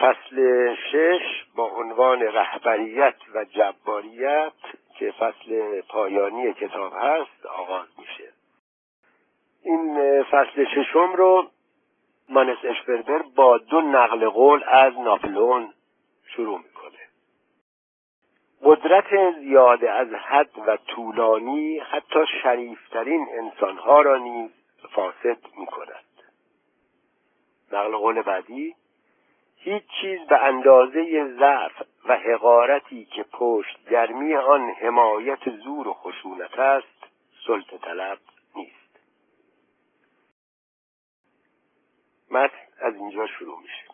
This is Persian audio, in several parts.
فصل شش با عنوان رهبریت و جباریت که فصل پایانی کتاب هست آغاز میشه. این فصل ششم رو مانس اشپربر با دو نقل قول از ناپلون شروع می‌کنه. قدرت زیاده از حد و طولانی حتی شریفترین انسانها را نیز فاسد می‌کند. نقل قول بعدی هیچ چیز به اندازه ضعف و حقارتی که پشت گرمی آن حمایت زور و خشونت است سلطه طلب نیست. متن از اینجا شروع میشه.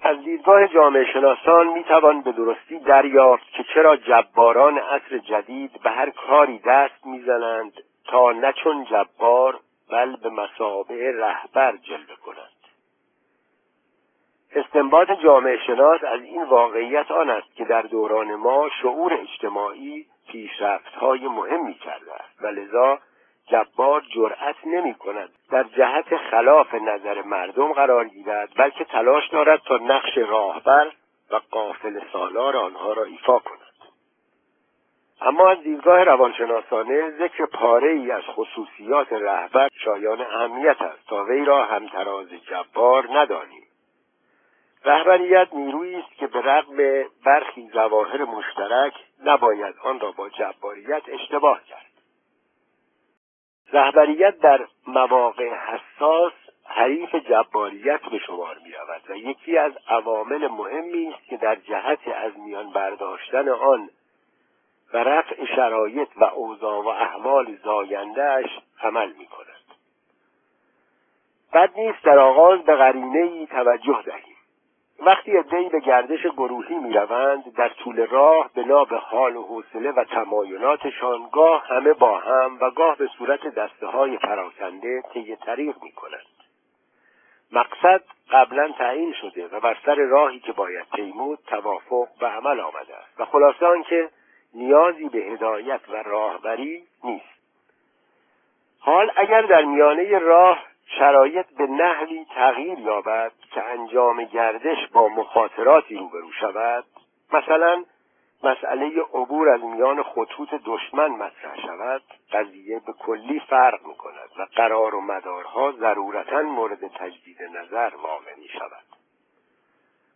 از دیدگاه جامعه شناسان می‌توان به درستی دریافت که چرا جباران عصر جدید به هر کاری دست می‌زنند تا نه چون جبار بل به مسابع رهبر جلوه کنند. استنباط جامعه شناس از این واقعیت آن است که در دوران ما شعور اجتماعی پیشرفت های مهمی کرده است و لذا جبار جرأت نمی کند در جهت خلاف نظر مردم قرار گیرد بلکه تلاش دارد تا نقش راهبر و قافل سالار آنها را ایفا کند. اما از دیدگاه روانشناسانه ذکر پاره ای از خصوصیات رهبر شایان اهمیت است. تا وی را همتراز جبار ندانیم. رهبریت نیرویی است که به رغم برخی ظواهر مشترک نباید آن را با جباریت اشتباه کرد. رهبریت در مواقع حساس حریف جباریت به شمار می رود و یکی از عوامل مهمی است که در جهت از میان برداشتن آن و رفع شرایط و اوضاع و احوال زایندهش عمل می کند بد نیست در آغاز به قرینه ای توجه دهیم. وقتی ادهی به گردش گروهی می‌روند در طول راه بنا به حال و حوصله و تمایلاتشان گاه همه با هم و گاه به صورت دسته های پراکنده طی طریق می کنند. مقصد قبلا تعیین شده و بر سر راهی که باید پیمود توافق به عمل آمده است و خلاصه آنکه نیازی به هدایت و راهبری نیست حال اگر در میانه راه شرایط به نحوی تغییر یابد که انجام گردش با مخاطراتی روبرو شود. مثلا مسئله عبور از میان خطوط دشمن مطرح شود. قضیه به کلی فرق می کند و قرار و مدارها ضرورتا مورد تجدید نظر واقع می شود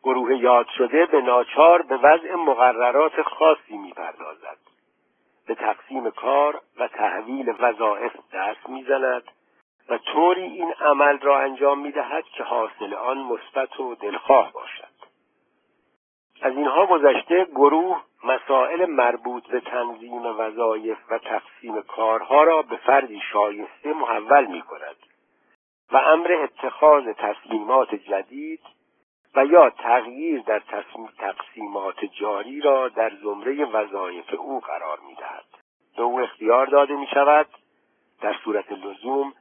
گروه یاد شده به ناچار به وضع مقررات خاصی می پردازد به تقسیم کار و تحویل وظایف دست می‌زند. و طوری این عمل را انجام می دهد که حاصل آن مثبت و دلخواه باشد از اینها گذشته گروه مسائل مربوط به تنظیم وظایف و تقسیم کارها را به فردی شایسته محول می کند و امر اتخاذ تصمیمات جدید و یا تغییر در تقسیمات جاری را در زمره وظایف او قرار می دهد. به او اختیار داده می شود در صورت لزوم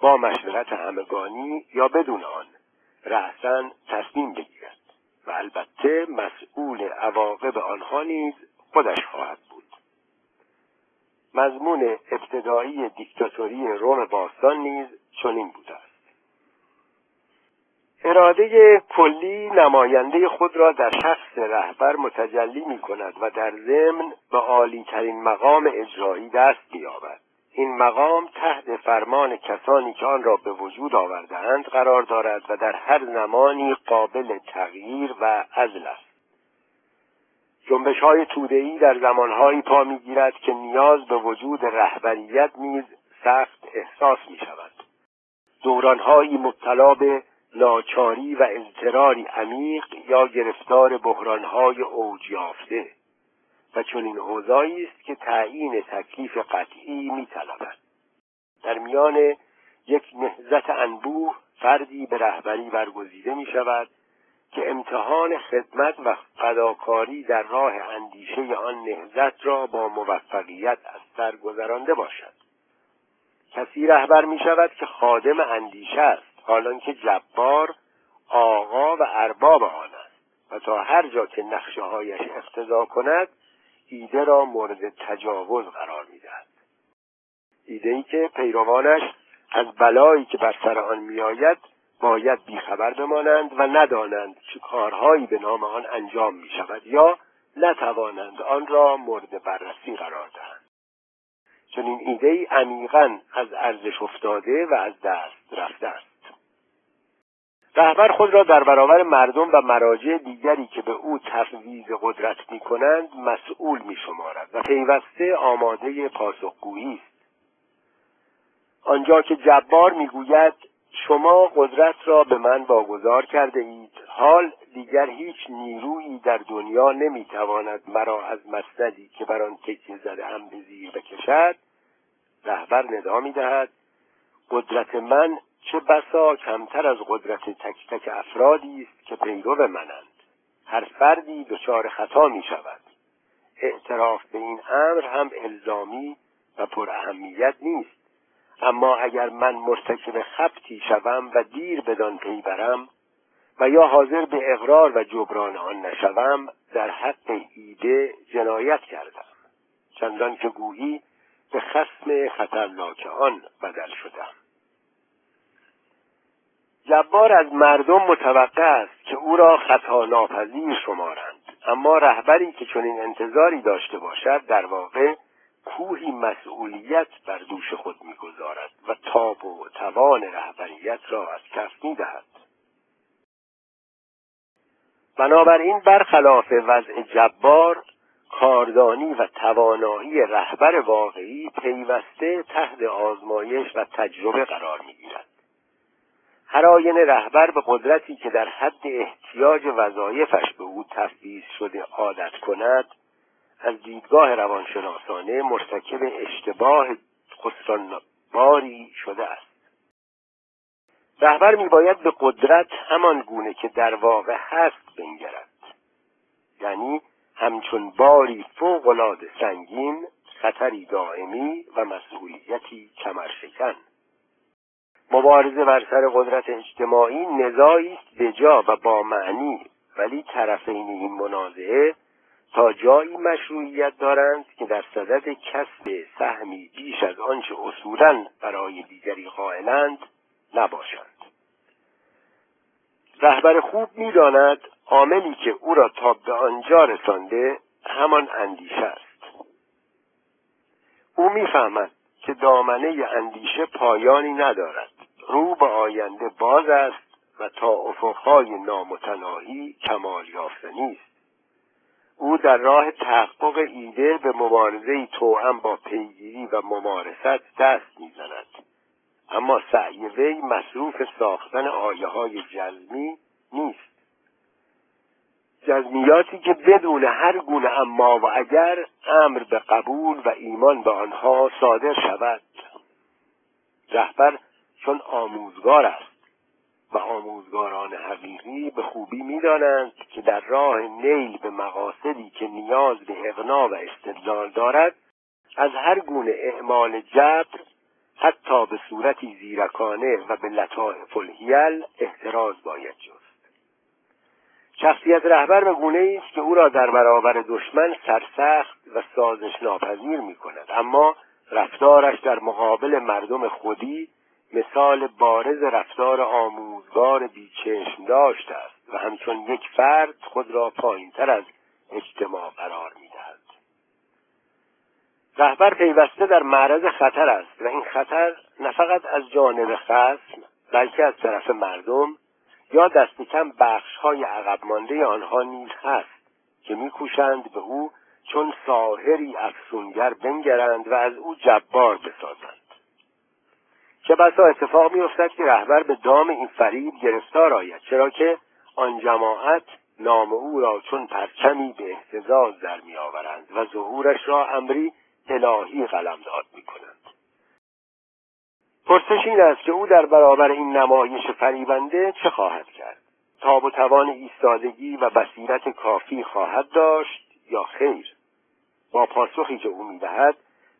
با مشورت همگانی یا بدون آن رأسا تصمیم بگیرد و البته مسئول عواقب آنها نیز خودش خواهد بود. مضمون ابتدایی دیکتاتوری روم باستان نیز چنین بوده است. اراده کلی نماینده خود را در شخص رهبر متجلی می کند و در ضمن به عالی ترین مقام اجرایی دست می این مقام تحت فرمان کسانی که آن را به وجود آوردهاند قرار دارد و در هر زمانی قابل تغییر و عزل است. جنبش های تودهی در زمانهایی پا می‌گیرد که نیاز به وجود رهبریت نیز سخت احساس می شود دورانهایی مبتلا به ناچاری و اضطراری عمیق یا گرفتار بحرانهای اوج یافته. و چنین است که تعیین تکلیف قطعی میطلبد. در میان یک نهزت انبوه فردی به رهبری برگزیده می شود که امتحان خدمت و فداکاری در راه اندیشه آن نهزت را با موفقیت از سر گذرانده باشد. کسی رهبر می شود که خادم اندیشه است حالان که جبار آقا و ارباب آن است و تا هر جا که نقشه هایش اقتضا کند ایده را مورد تجاوز قرار می‌دهد. ایده ای که پیروانش از بلایی که بر سر آن میآید باید بیخبر بمانند و ندانند چه کارهایی به نام آن انجام می شود یا نتوانند آن را مورد بررسی قرار دهند. چنین ایده ای عمیقا از ارزش افتاده و از دست رفته است. رهبر خود را در برابر مردم و مراجع دیگری که به او تفویض قدرت می کنند مسئول می شمارد و پیوسته آماده پاسخگویی است. آنجا که جبار می‌گوید شما قدرت را به من واگذار کرده اید حال دیگر هیچ نیرویی در دنیا نمی‌تواند مرا از مسندی که بر آن تکیه زده هم به زیر بکشد رهبر ندا می‌دهد قدرت من چه بسا کمتر از قدرت تک تک افرادی است که پیرو منند. هر فردی دچار خطا می شود اعتراف به این امر هم الزامی و پر اهمیت نیست. اما اگر من مرتکب خبتی شوم و دیر بدان پی برم و یا حاضر به اقرار و جبران آن نشوم در حق ایده جنایت کردم. چندان که گویی به خسم خطرناک آن بدل شدم. جبار از مردم متوقع است که او را خطا ناپذیر شمارند. اما رهبری که چنین انتظاری داشته باشد در واقع کوهی مسئولیت بر دوش خود می‌گذارد و تاب و توان رهبریت را از کف می‌دهد. بنابراین برخلاف وضع جبار کاردانی و توانایی رهبر واقعی پیوسته تحت آزمایش و تجربه قرار می‌گیرد. هر آینه رهبر به قدرتی که در حد احتیاج وظایفش به او تفویض شده عادت کند از دیدگاه روانشناسانه مرتکب اشتباه خسرانباری شده است. رهبر میباید به قدرت همان گونه که در واقع هست بنگرد. یعنی همچون باری فوقالعاده سنگین خطری دائمی و مسئولیتی کمرشکن. مبارزه بر سر قدرت اجتماعی نزاعی است بجا و با معنی. ولی طرفین این منازعه تا جایی مشروعیت دارند که در صدد کسب سهمی بیش از آنچه اصولا برای دیگری قائلند نباشند. رهبر خوب می‌داند عاملی که او را تا به آنجا رسانده همان اندیشه است. او می‌فهمد که دامنه اندیشه پایانی ندارد. رو به آینده باز است و تا افقهای نامتناهی کمال یافته نیست. او در راه تحقق ایده به مبارزه توأم با پیگیری و ممارست دست می‌زند. اما سعی وی مصروف ساختن آیه های جزمی نیست. جزمیاتی که بدون هر گونه اما و اگر امر به قبول و ایمان به آنها صادر شود. رهبر چون آموزگار است. و آموزگاران حقیقی به خوبی می‌دانند که در راه نیل به مقاصدی که نیاز به اقنا و استدلال دارد از هر گونه اعمال جبر حتی به صورتی زیرکانه و به لطائف الهیل احتراز باید جست. شخصیت رهبر به گونه است که او را در برابر دشمن سرسخت و سازش ناپذیر می کند اما رفتارش در مقابل مردم خودی مثال بارز رفتار آموزگار بیچشم داشته است و همچون یک فرد خود را پایینتر از اجتماع قرار می‌دهد. رهبر پیوسته در معرض خطر است و این خطر نه فقط از جانب خصم بلکه از طرف مردم یا دست کم بخش های عقب مانده آنها نیز هست که میکوشند به او چون ساهری افسونگر بنگرند و از او جبار بسازند. چه بسا اتفاق میافتد که رهبر به دام این فریب گرفتار آید چرا که آن جماعت نام او را چون پرچمی به احتزاز در میآورند و ظهورش را امری الهی قلمداد می‌کنند. پرسش این است که او در برابر این نمایش فریبنده چه خواهد کرد؟ تاب و توان ایستادگی و بصیرت کافی خواهد داشت یا خیر؟ با پاسخی که او می‌دهد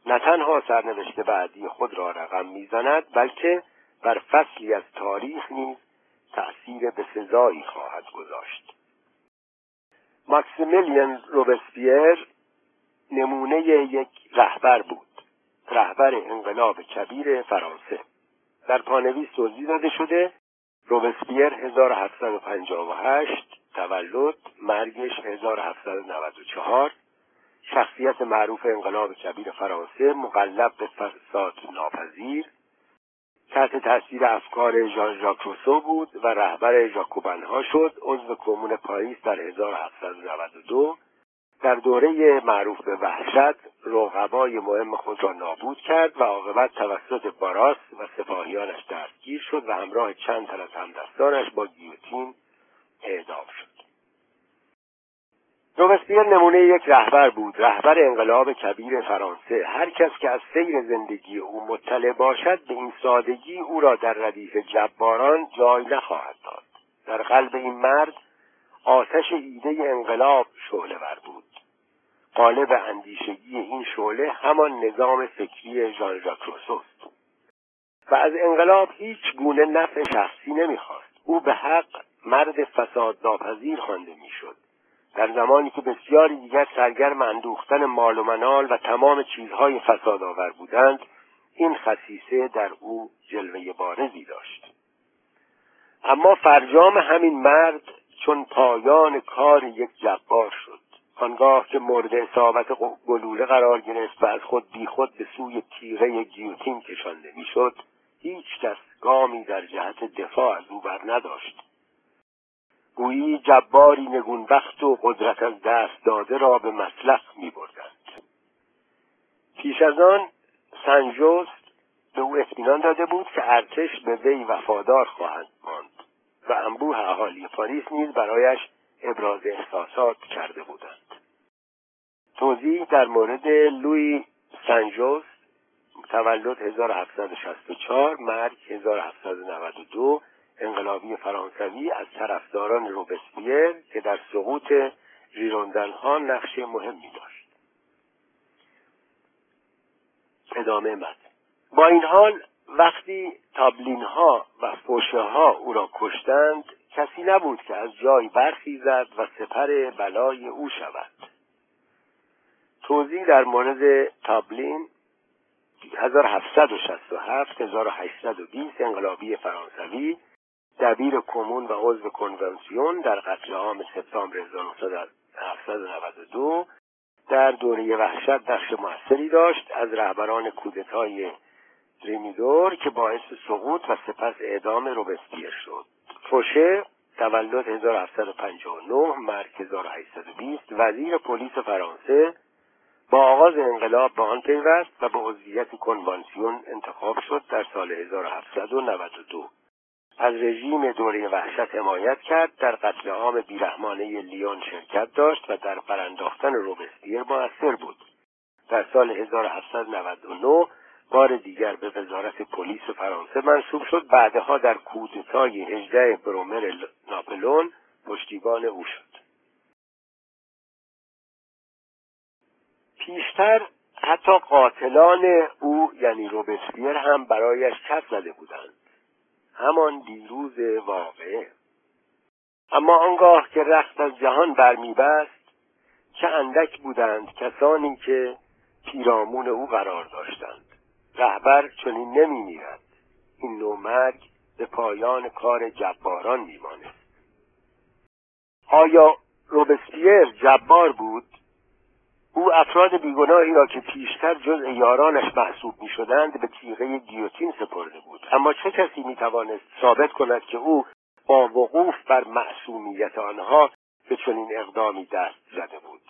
نه تنها سرنوشت بعدی خود را رقم می‌زند بلکه بر فصلی از تاریخ نیز تأثیر به سزایی خواهد گذاشت. ماکسیمیلین روبسپیر نمونه یک رهبر بود رهبر انقلاب کبیر فرانسه. در پانویس توضیح داده شده روبسپیر 1758 تولد مرگش 1794 شخصیت معروف انقلاب کبیر فرانسه مقلب به فساد ناپذیر. تحت تاثیر افکار ژان ژاک روسو بود و رهبر ژاکوبنها شد. عضو کمون پاریس در 1792 در دوره معروف به وحشت رقبای مهم خود را نابود کرد و عاقبت توسط باراس و سپاهیانش دستگیر شد و همراه چند تن از همدستانش با گیوتین اعدام شد. روبسپیر نمونه یک رهبر بود رهبر انقلاب کبیر فرانسه. هر کس که از سیر زندگی او مطلع باشد به این سادگی او را در ردیف جباران جای نخواهد داد. در قلب این مرد آتش ایده انقلاب شعله ور بود. قالب اندیشگی این شعله همان نظام فکری ژان ژاک و از انقلاب هیچ گونه نفع شخصی نمی‌خواست. او به حق مرد فساد ناپذیر خوانده می‌شد. در زمانی که بسیاری دیگر سرگرم اندوختن مال و منال و تمام چیزهای فساد آور بودند این خصیصه در او جلوه بارزی داشت. اما فرجام همین مرد چون پایان کار یک جبار شد. آنگاه که مورد اصابت گلوله قرار گرفت و از خود بیخود به سوی تیغه گیوتین کشانده می‌شد هیچ کس گامی در جهت دفاع از او بر نداشت. گویی جباری نگونبخت و قدرت از دست داده را به مسلخ می بردند. پیش از آن سنجوست به او اطمینان داده بود که ارتش به وی وفادار خواهند ماند و انبوه اهالی پاریس نیز برایش ابراز احساسات کرده بودند توضیح در مورد لوی سنجوست تولد 1764 مرگ 1792 انقلابی فرانسوی از طرفداران روبسپیر که در سقوط ها نقش مهمی داشت. ادامه مد با این حال وقتی تابلین ها و فوشه ها او را کشتند کسی نبود که از جای برخیزد و سپر بلای او شود. توضیح در مورد تابلین 1767 1820 انقلابی فرانسوی دبیر کمون و عضو کنونسیون در قتل عام سپتامبر 1792 در دوره وحشت نقش موثری داشت از رهبران کودتای ریمیدور که باعث سقوط و سپس اعدام روبسپیر شد. فوشه تولد 1759 مرگ 1820 وزیر پلیس فرانسه با آغاز انقلاب به آن پیوست و به عضویت کنوانسیون انتخاب شد در سال 1792 از رژیم دوره وحشت حمایت کرد در قتل عام بیرحمانه لیون شرکت داشت و در برانداختن روبستیر موثر بود. در سال 1799 بار دیگر به وزارت پلیس فرانسه منصوب شد. بعدها در کودتای 18 برومر ناپلون پشتیبان او شد. پیشتر حتی قاتلان او یعنی روبسپیر هم برایش کف زده بودند. همان دیروز واقعه. اما آنگاه که رخت از جهان برمیبست چه اندک بودند کسانی که پیرامون او قرار داشتند. رهبر چنین نمیمیرد. این نوع مرگ به پایان کار جباران میمانست آیا روبسپیر جبار بود؟ او افراد بیگناهی را که پیشتر جز یارانش محسوب می شدند به تیغه گیوتین سپرده بود. اما چه کسی می توانست ثابت کند که او با وقوف بر معصومیت آنها به چنین اقدامی دست زده بود؟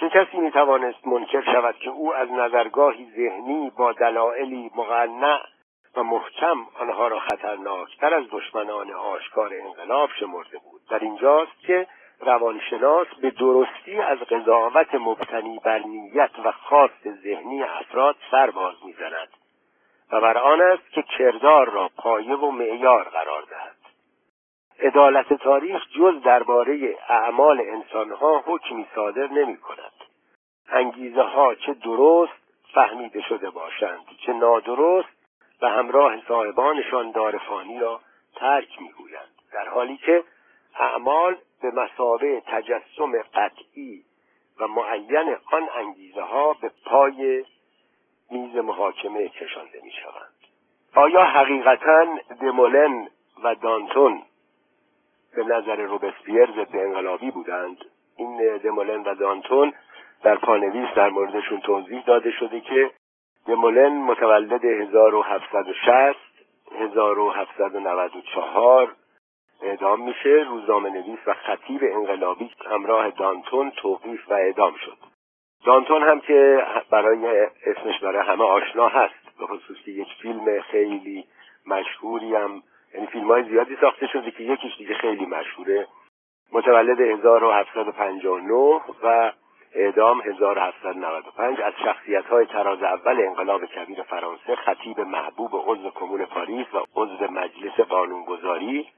چه کسی می توانست منکر شود که او از نظرگاهی ذهنی با دلایلی مقنع و محکم آنها را خطرناکتر از دشمنان آشکار انقلاب شمرده بود؟ در اینجاست که روانشناس به درستی از قضاوت مبتنی بر نیت و خواست ذهنی افراد سر باز می‌زند و بر آن است که کردار را پایه و معیار قرار دهد. عدالت تاریخ جز درباره اعمال انسانها حکمی صادر نمی کند انگیزه ها چه درست فهمیده شده باشند چه نادرست و همراه صاحبانشان دارفانی را ترک می‌گویند. در حالی که اعمال به مسابه تجسم قطعی و معین آن انگیزه ها به پای میز محاکمه کشانده می شوند آیا حقیقتا دمولن و دانتون به نظر روبسپیر ضد انقلابی بودند؟ این دمولن و دانتون در پانویس در موردشون توضیح داده شده که دمولن متولد 1760 1794 اعدام میشه روزنامه نویس و خطیب انقلابی همراه دانتون توقیف و اعدام شد. دانتون هم که برای اسمش برای همه آشنا هست به خصوص که یک فیلم خیلی مشهوری هم یعنی فیلم های زیادی ساخته شده که یکیش دیگه خیلی مشهوره. متولد 1759 و اعدام 1795 از شخصیت های تراز اول انقلاب کبیر فرانسه خطیب محبوب عضو کمون پاریس و عضو مجلس قانونگذاری.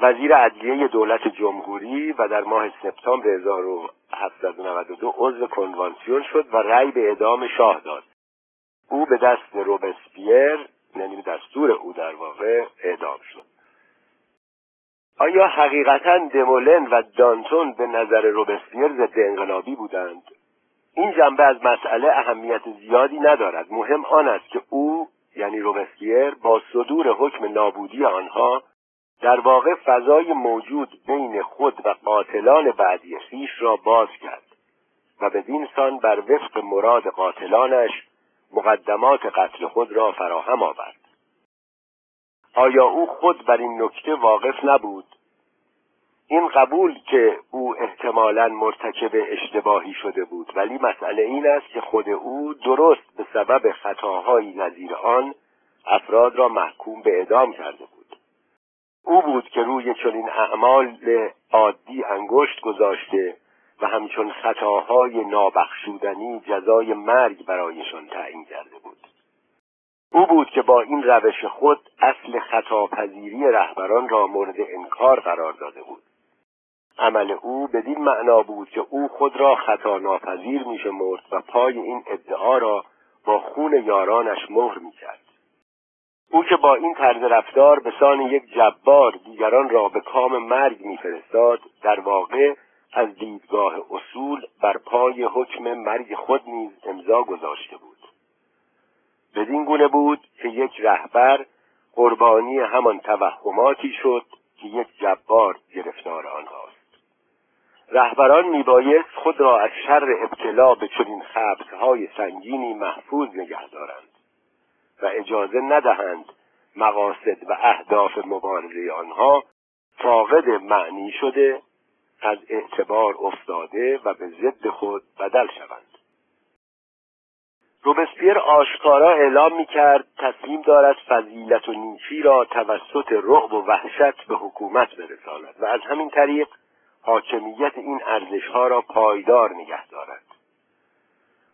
وزیر عدلیه دولت جمهوری و در ماه سپتامبر 1792 عضو کنوانسیون شد و رأی به اعدام شاه داد. او به دست روبسپیر یعنی دستور او در واقع اعدام شد. آیا حقیقتا دمولن و دانتون به نظر روبسپیر ضد انقلابی بودند؟ این جنبه از مسئله اهمیت زیادی ندارد. مهم آن است که او یعنی روبسپیر با صدور حکم نابودی آنها در واقع فضای موجود بین خود و قاتلان بعدی خیش را باز کرد و بدین سان بر وفق مراد قاتلانش مقدمات قتل خود را فراهم آورد. آیا او خود بر این نکته واقف نبود؟ این قبول که او احتمالا مرتکب اشتباهی شده بود ولی مسئله این است که خود او درست به سبب خطاهایی نظیر آن افراد را محکوم به اعدام کرده بود. او بود که روی چنین اعمال عادی انگشت گذاشته و همچون خطاهای نابخشودنی جزای مرگ برایشان تعیین کرده بود. او بود که با این روش خود اصل خطاپذیری رهبران را مورد انکار قرار داده بود. عمل او بدین معنا بود که او خود را خطا ناپذیر میشمرد و پای این ادعا را با خون یارانش مهر می‌کرد. او که با این طرز رفتار به سان یک جبار دیگران را به کام مرگ میفرستاد در واقع از دیدگاه اصول بر پای حکم مرگ خود نیز امضا گذاشته بود. بدین گونه بود که یک رهبر قربانی همان توهماتی شد که یک جبار گرفتار آنهاست رهبران میبایست خود را از شر ابتلا به چنین خبرهای سنگینی محفوظ نگه دارند. و اجازه ندهند مقاصد و اهداف مبارزه آنها فاقد معنی شده از اعتبار افتاده و به ضد خود بدل شوند. روبسپیر آشکارا اعلام می کرد تصمیم دارد فضیلت و نیکی را توسط رعب و وحشت به حکومت برساند و از همین طریق حاکمیت این ارزشها را پایدار نگه دارد.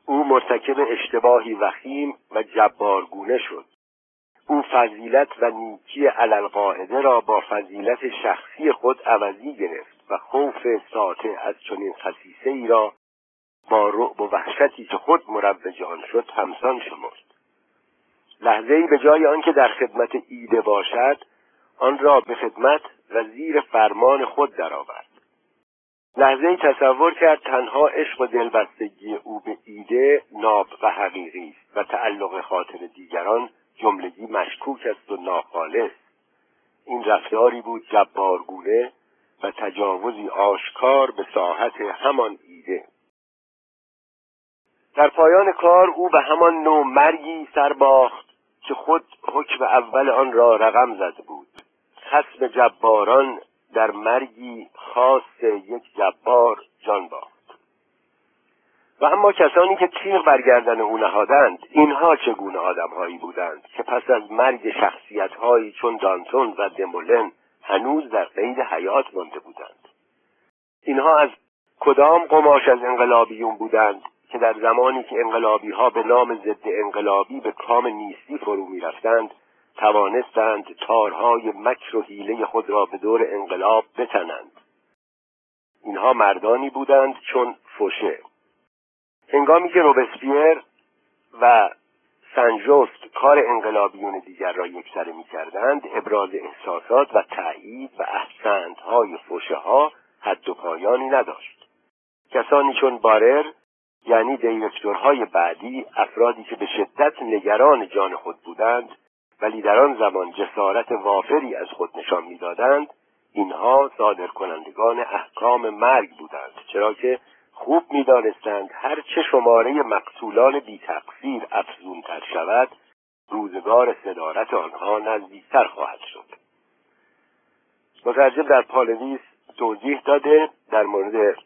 او مرتکب اشتباهی وخیم و جبارگونه شد. او فضیلت و نیکی علالقاعده را با فضیلت شخصی خود عوضی گرفت و خوف ساطع از چنین خصیصه ای را با رعب و وحشتی که خود مروج آن شد همسان شمرد. لحظه ای به جای آنکه در خدمت ایده باشد آن را به خدمت و زیر فرمان خود درآورد. لحظه ای تصور کرد تنها عشق و دلبستگی او به ایده ناب و حقیقی است و تعلق خاطر دیگران جملگی مشکوک است و ناخالص. این رفتاری بود جبارگونه و تجاوزی آشکار به ساحت همان ایده. در پایان کار او به همان نوع مرگی سر باخت که خود حکم اول آن را رقم زده بود. خسم جباران در مرگی خاص یک جبار جان باخت. و اما کسانی که تیغ برگردن او نهادند اینها چگونه آدمهایی بودند که پس از مرگ شخصیتهایی چون دانتون و دمولن هنوز در قید حیات مانده بودند. اینها از کدام قماش از انقلابیون بودند که در زمانی که انقلابی ها به نام ضد انقلابی به کام نیستی فرو می رفتند توانستند تارهای مکر و حیله خود را به دور انقلاب بتنند اینها مردانی بودند چون فوشه. هنگامی که روبسپیر و سنجوست کار انقلابیون دیگر را یکسره می کردند ابراز احساسات و تایید و احسندهای فوشه ها حد و پایانی نداشت. کسانی چون بارر یعنی دیرکتورهای بعدی افرادی که به شدت نگران جان خود بودند ولی در آن زمان جسارت وافری از خود نشان می‌دادند اینها صادر کنندگان احکام مرگ بودند چرا که خوب می‌دانستند هر چه شماره مقتولان بی تقصیر افزونتر شود روزگار صدارت آنها نزدیکتر خواهد شد. مترجم در پالویس توضیح داده در مورد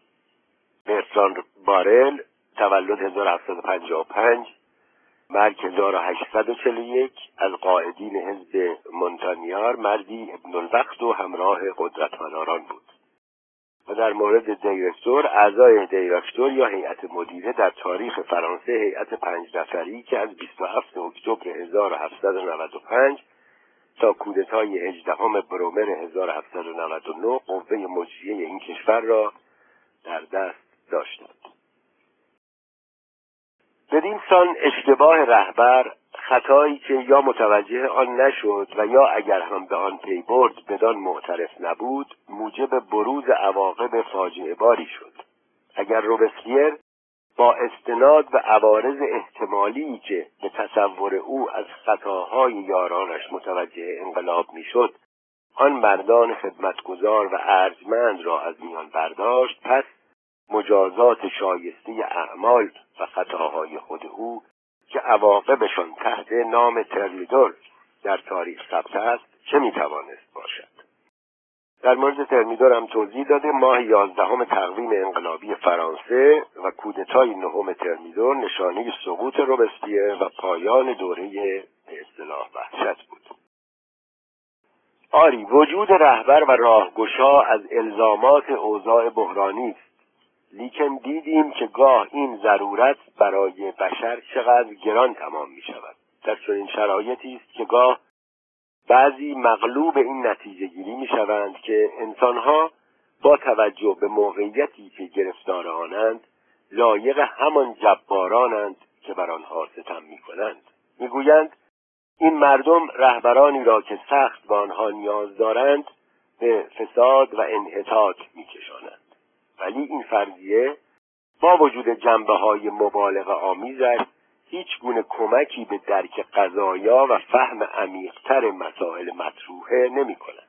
برتران بارل تولد 1755 مرگ 1841 از قاعدین حزب مونتانیار مردی ابن الوقت و همراه قدرتمداران بود. و در مورد دیرکتور اعضای دیرکتور یا هیئت مدیره در تاریخ فرانسه هیئت پنج نفری که از 27 اکتبر 1795 تا کودتای 18 برومر 1799 قوه مجریه این کشور را در دست داشتند. بدین سان اشتباه رهبر خطایی که یا متوجه آن نشد و یا اگر هم به آن پی برد بدان معترف نبود موجب بروز عواقب فاجعه باری شد. اگر روبسلیر با استناد به عوارض احتمالی که به تصور او از خطاهای یارانش متوجه انقلاب می‌شد آن مردان خدمتگزار و ارجمند را از میان برداشت پس مجازات شایسته اعمال و خطاهای خود او که عواقبشان تحت نام ترمیدور در تاریخ ثبت است چه می‌توانست باشد؟ در مورد ترمیدور هم توضیح داده ماه یازدهم تقویم انقلابی فرانسه و کودتای نهم ترمیدور نشانه سقوط روبسپیه و پایان دوره به اصطلاح وحشت بود. آری وجود رهبر و راهگشا از الزامات اوضاع بحرانی است لیکن دیدیم که گاه این ضرورت برای بشر چقدر گران تمام می شود در چنین شرایطی است که گاه بعضی مغلوب این نتیجه گیری می شوند که انسانها با توجه به موقعیتی که گرفتار آنند لایق همان جبارانند که بر آنها ستم می کنند می‌گویند این مردم رهبرانی را که سخت به آنها نیاز دارند به فساد و انحطاط میکشانند. ولی این فرضیه با وجود جنبه های مبالغ آمیزش هیچ گونه کمکی به درک قضایا و فهم عمیقتر مسائل مطروحه نمی کند.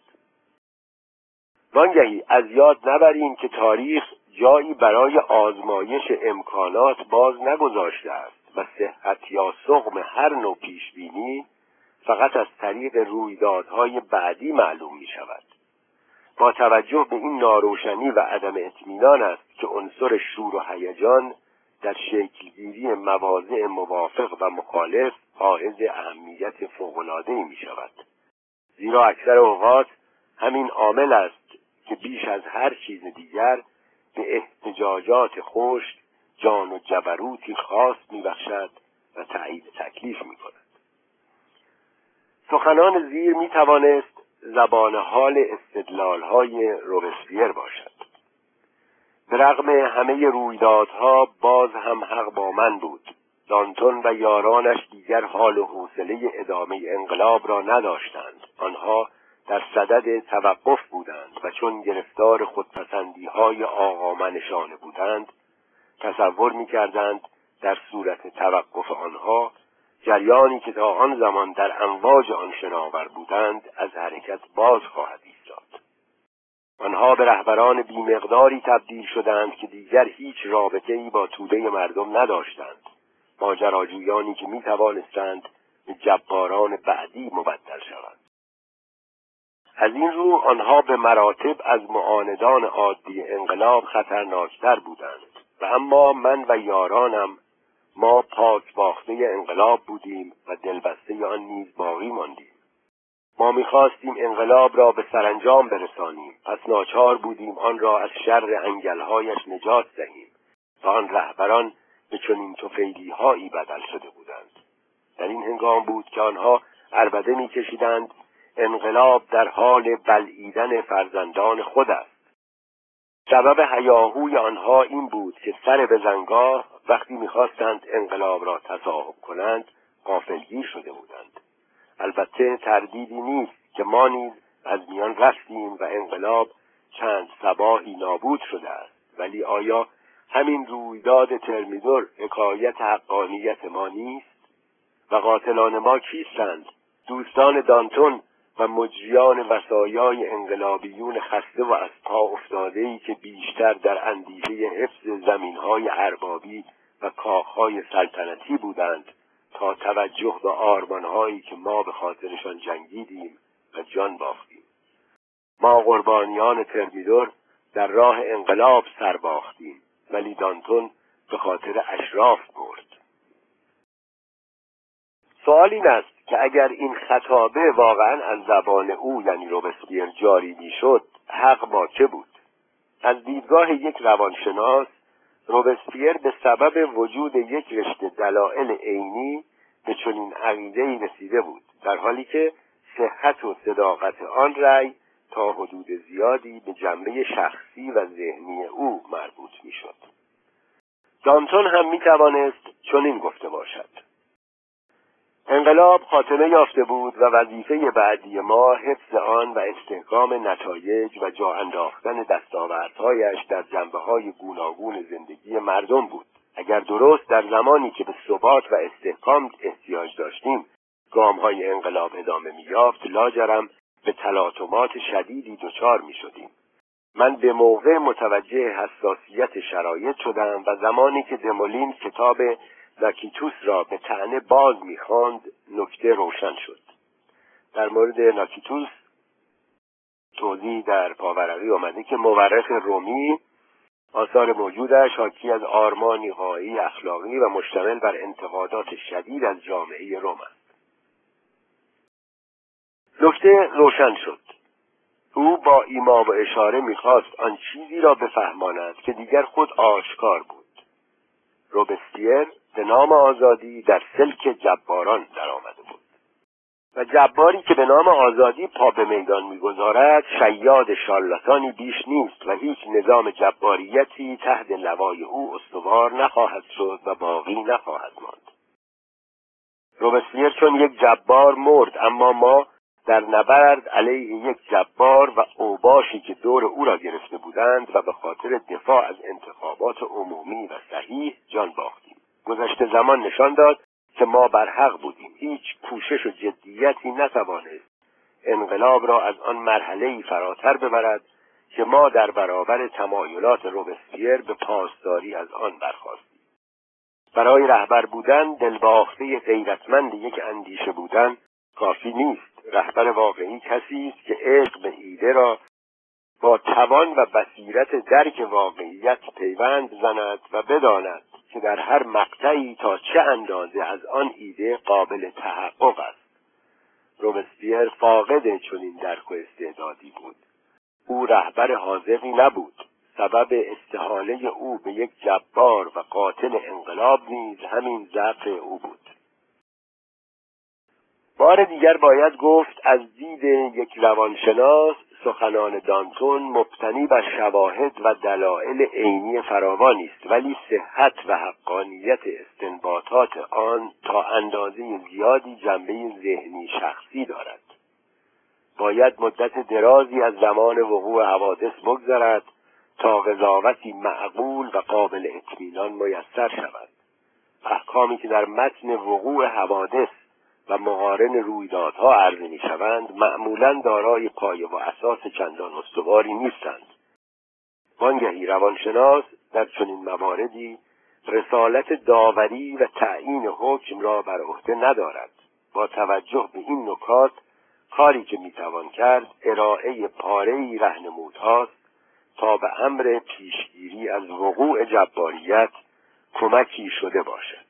وانگهی از یاد نبریم که تاریخ جایی برای آزمایش امکانات باز نگذاشته است و صحت یا سقم هر نوع پیشبینی فقط از طریق رویدادهای بعدی معلوم می شود. با توجه به این ناروشنی و عدم اطمینان است که عنصر شور و هیجان در شکلگیری مواضع موافق و مخالف حائز اهمیت فوقالعادهای می شود زیرا اکثر اوقات همین عامل است که بیش از هر چیز دیگر به احتجاجات خوش جان و جبروتی خاص میبخشد و تایید تکلیف می کند سخنان زیر می زبان حال استدلال های روبسپیر باشد. به رغم همه رویدادها باز هم حق با من بود. دانتون و یارانش دیگر حال و حوصله ادامه انقلاب را نداشتند. آنها در صدد توقف بودند و چون گرفتار خودپسندی های آقامنشانه بودند تصور می کردند در صورت توقف آنها جریانی که تا آن زمان در امواج آن شناور بودند از حرکت باز خواهد ایستاد. آنها به رهبران بیمقداری تبدیل شدند که دیگر هیچ رابطه ای با توده مردم نداشتند. ماجراجویانی که می توانستند به جباران بعدی مبدل شوند. از این رو آنها به مراتب از معاندان عادی انقلاب خطرناکتر بودند. و اما من و یارانم ما پاک باخته انقلاب بودیم و دلبسته آن نیز باقی ماندیم. ما می‌خواستیم انقلاب را به سرانجام برسانیم. پس ناچار بودیم آن را از شر انگلهایش نجات دهیم و آن رهبران به چنین توفیلیهایی بدل شده بودند. در این هنگام بود که آنها عربده میکشیدند. انقلاب در حال بلعیدن فرزندان خود است. سبب هیاهوی آنها این بود که سر به زنگاه وقتی می‌خواستند انقلاب را تصاحب کنند قافلگیر شده بودند. البته تردیدی نیست که ما نیز از میان رفتیم و انقلاب چند سباهی نابود شده است. ولی آیا همین رویداد ترمیدور حکایت حقانیت ما نیست؟ و قاتلان ما کیستند؟ دوستان دانتون و مجریان وسایای انقلابیون خسته و از پا افتاده که بیشتر در اندیشه حفظ زمینهای اربابی و کاخهای سلطنتی بودند تا توجه به آرمانهایی که ما به خاطرشان جنگیدیم و جان باختیم. ما قربانیان ترمیدور در راه انقلاب سر باختیم ولی دانتون به خاطر اشراف برد. سوال این است که اگر این خطابه واقعا از زبان او یعنی روبسپیر جاری می‌شد حق با چه بود از دیدگاه یک روانشناس روبسپیر به سبب وجود یک رشته دلایل عینی به چنین عقیده رسیده بود در حالی که صحت و صداقت آن رأی تا حدود زیادی به جنبه شخصی و ذهنی او مربوط می‌شد. دانتون هم می توانست چنین گفته انقلاب خاتمه یافته بود و وظیفه بعدی ما حفظ آن و استحکام نتایج و جا انداختن دستاوردهایش در جنبه های گوناگون زندگی مردم بود اگر درست در زمانی که به ثبات و استحکام احتیاج داشتیم گام های انقلاب ادامه مییافت لاجرم به تلاطمات شدیدی دچار می شدیم. من به موقع متوجه حساسیت شرایط شدم و زمانی که دمولین کتاب ناکیتوس را به تعنه باز می‌خواند نکته روشن شد. در مورد ناکیتوس توضیح در پاورقی آمده که مورخ رومی آثار موجودش حاکی از آرمانی غایی اخلاقی و مشتمل بر انتقادات شدید از جامعه روم است. نکته روشن شد. او با ایما و اشاره می‌خواست آن چیزی را بفهماند که دیگر خود آشکار بود. روبستیر به نام آزادی در سلک جباران درآمده بود. و جباری که به نام آزادی پا به میدان می‌گذارد شیاد شارلاتانی بیش نیست و هیچ نظام جباریتی تحت لوای او استوار نخواهد شد و باقی نخواهد ماند. روبسلیر چون یک جبار مرد اما ما در نبرد علیه یک جبار و اوباشی که دور او را گرفته بودند و به خاطر دفاع از انتخابات عمومی و صحیح جان باختیم. گذشته زمان نشان داد که ما بر حق بودیم. هیچ کوشش و جدیتی نتوانست انقلاب را از آن مرحله فراتر ببرد که ما در برابر تمایلات روبسپیر به پاسداری از آن برخواستیم برای رهبر بودن دلباخته غیرتمند یک اندیشه بودن کافی نیست. رهبر واقعی کسی است که عشق به ایده را با توان و بصیرت درک واقعیت پیوند زند و بداند. که در هر مقطعی تا چه اندازه از آن ایده قابل تحقق است. روبسپیر فاقد چنین درک و استعدادی بود. او رهبر حاضقی نبود. سبب استحاله او به یک جبار و قاتل انقلاب نیز همین ضعف او بود. بار دیگر باید گفت از دید یک روانشناس سخنان دانتون مبتنی بر شواهد و دلایل عینی فراوانی است ولی صحت و حقانیت استنباطات آن تا اندازه زیادی جنبه ذهنی شخصی دارد. باید مدت درازی از زمان وقوع حوادث بگذرد تا قضاوتی معقول و قابل اطمینان میسر شود. احکامی که در متن وقوع حوادث و مقارن رویدادها عرضه می شوند معمولا دارای پایه و اساس چندان استواری نیستند. وانگهی روانشناس در چنین مواردی رسالت داوری و تعیین حکم را بر عهده ندارد. با توجه به این نکات کاری که می‌توان کرد ارائه پاره رهنمودهاست تا به امر پیشگیری از وقوع جباریت کمکی شده باشد.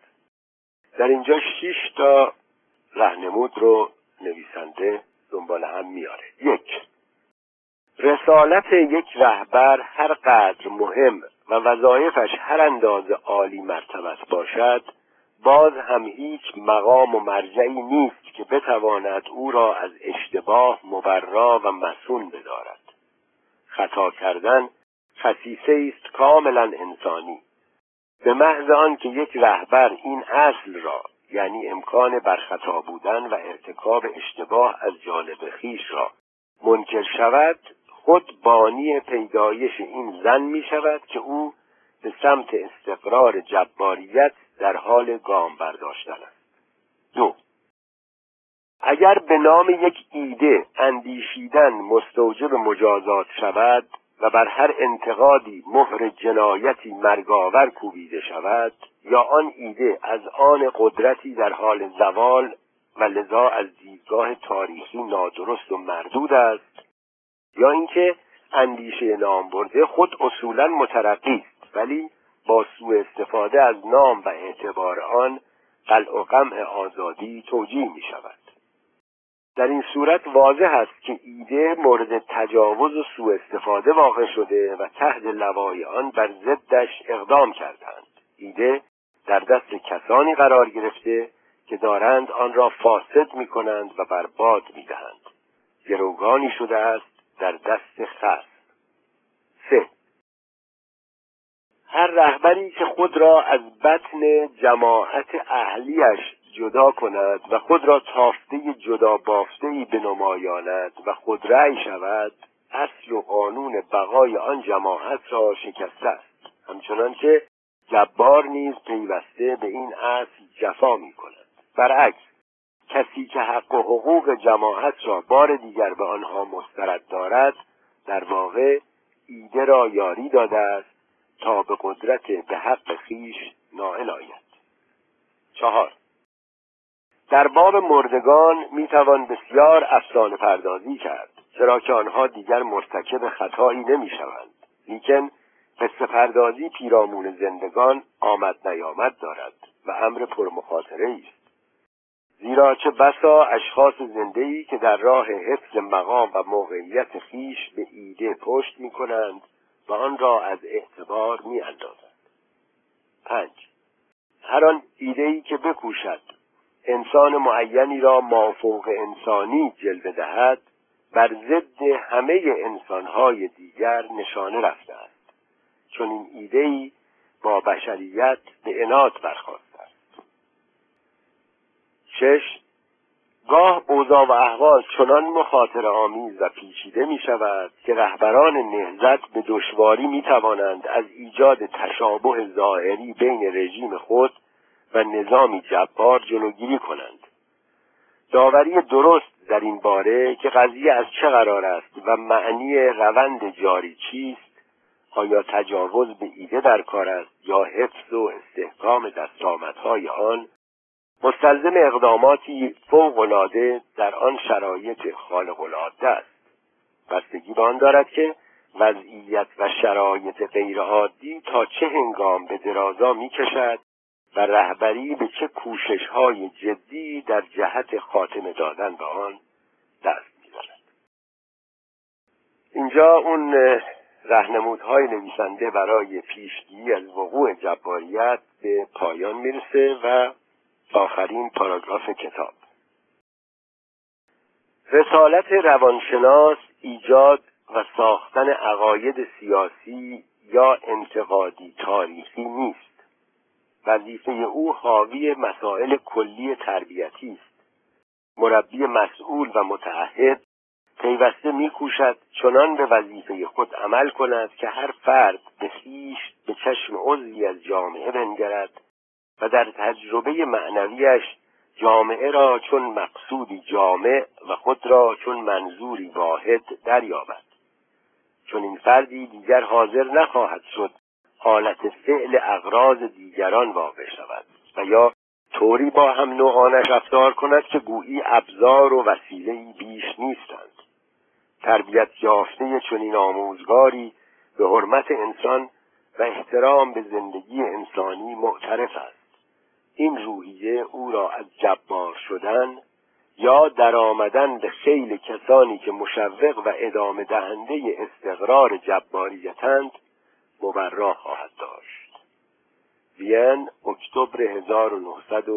در اینجا شش تا رهنمود رو نویسنده دنبال هم میاره. یک. رسالت یک رهبر هر قدر مهم و وظایفش هر اندازه عالی مرتبت باشد باز هم هیچ مقام و مرجعی نیست که بتواند او را از اشتباه مبرا و مسون بدارد. خطا کردن خصیصه است کاملا انسانی. به محض آنکه یک رهبر این اصل را یعنی امکان برخطا بودن و ارتکاب اشتباه از جانب خیش را. منکر شود خود بانی پیدایش این زن می شود که او به سمت استقرار جباریت در حال گام برداشتن است. دو. اگر به نام یک ایده اندیشیدن مستوجب مجازات شود و بر هر انتقادی مهر جنایتی مرگاور کوبیده شود یا آن ایده از آن قدرتی در حال زوال و لذا از دیدگاه تاریخی نادرست و مردود است یا اینکه اندیشه نام برده خود اصولا مترقی است ولی با سوء استفاده از نام و اعتبار آن قلع و قمع آزادی توجیه می شود در این صورت واضح است که ایده مورد تجاوز و سوء استفاده واقع شده و تحت لوای آن بر ضدش اقدام کردند ایده در دست کسانی قرار گرفته که دارند آن را فاسد می کنند و برباد می دهند گروگانی شده است در دست خصم. سه. هر رهبری که خود را از بطن جماعت اهلیش جدا کند و خود را تافته جدا بافته ای بنمایاند و خود رأی شود اصل و قانون بقای آن جماعت را شکسته است. همچنان که جبار نیز پیوسته به این اصل جفا می کند برعکس کسی که حق و حقوق جماعت را بار دیگر به آنها مسترد دارد در واقع ایده را یاری داده است تا به قدرت به حق خیش نائل آید. چهار در باب مردگان می‌توان بسیار افسانه پردازی کرد چرا که آنها دیگر مرتکب خطایی نمی‌شوند. لیکن قصه پردازی پیرامون زندگان آمد نیامد دارد و امر پرمخاطره است. زیرا چه بسا اشخاص زندهی که در راه حفظ مقام و موقعیت خیش به ایده پشت می کنند و آن را از اعتبار می اندازند. پنج. هر آن ایدهی که بکوشد انسان معینی را مافوق انسانی جلوه دهد بر ضد همه انسانهای دیگر نشانه رفته است چون این ایدهی با بشریت به انات برخواست است شش گاه اوضاع و احوال چنان مخاطر آمیز و پیچیده می شود که رهبران نهزت به دشواری می توانند از ایجاد تشابه ظاهری بین رژیم خود و نظامی جبار جلوگیری کنند. داوری درست در این باره که قضیه از چه قرار است و معنی روند جاری چیست آیا تجاوز به ایده در کار است یا حفظ و استحکام دستآمدهای آن؟ مستلزم اقداماتی فوقالعاده در آن شرایط خارقالعاده است. بستگی به آن دارد که وضعیت و شرایط غیرعادی تا چه هنگام به درازا می‌کشد و رهبری به چه کوشش های جدی در جهت خاتمه دادن به آن دست می‌زند اینجا اون رهنمودهای نویسنده برای پیشگیری از وقوع جباریت به پایان می‌رسه و آخرین پاراگراف کتاب. رسالت روانشناس ایجاد و ساختن عقاید سیاسی یا انتقادی تاریخی نیست. وظیفه او حاوی مسائل کلی تربیتی است. مربی مسئول و متعهد پیوسته میکوشد چنان به وظیفه خود عمل کند که هر فرد به خویش به چشم عضوی از جامعه بنگرد و در تجربه معنویش جامعه را چون مقصودی جامع و خود را چون منظوری واحد دریابد. چون این فردی دیگر حاضر نخواهد شد حالت فعل اغراض دیگران واقع شود و یا طوری با هم نوعانش رفتار کند که گویی ابزار و وسیله بیش نیستند. تربیت یافته چنین آموزگاری به حرمت انسان و احترام به زندگی انسانی معترف است. این روحیه او را از جبار شدن یا در آمدن به خیل کسانی که مشوق و ادامه دهنده استقرار جباریتند مبرا خواهد داشت. وین اکتبر 1900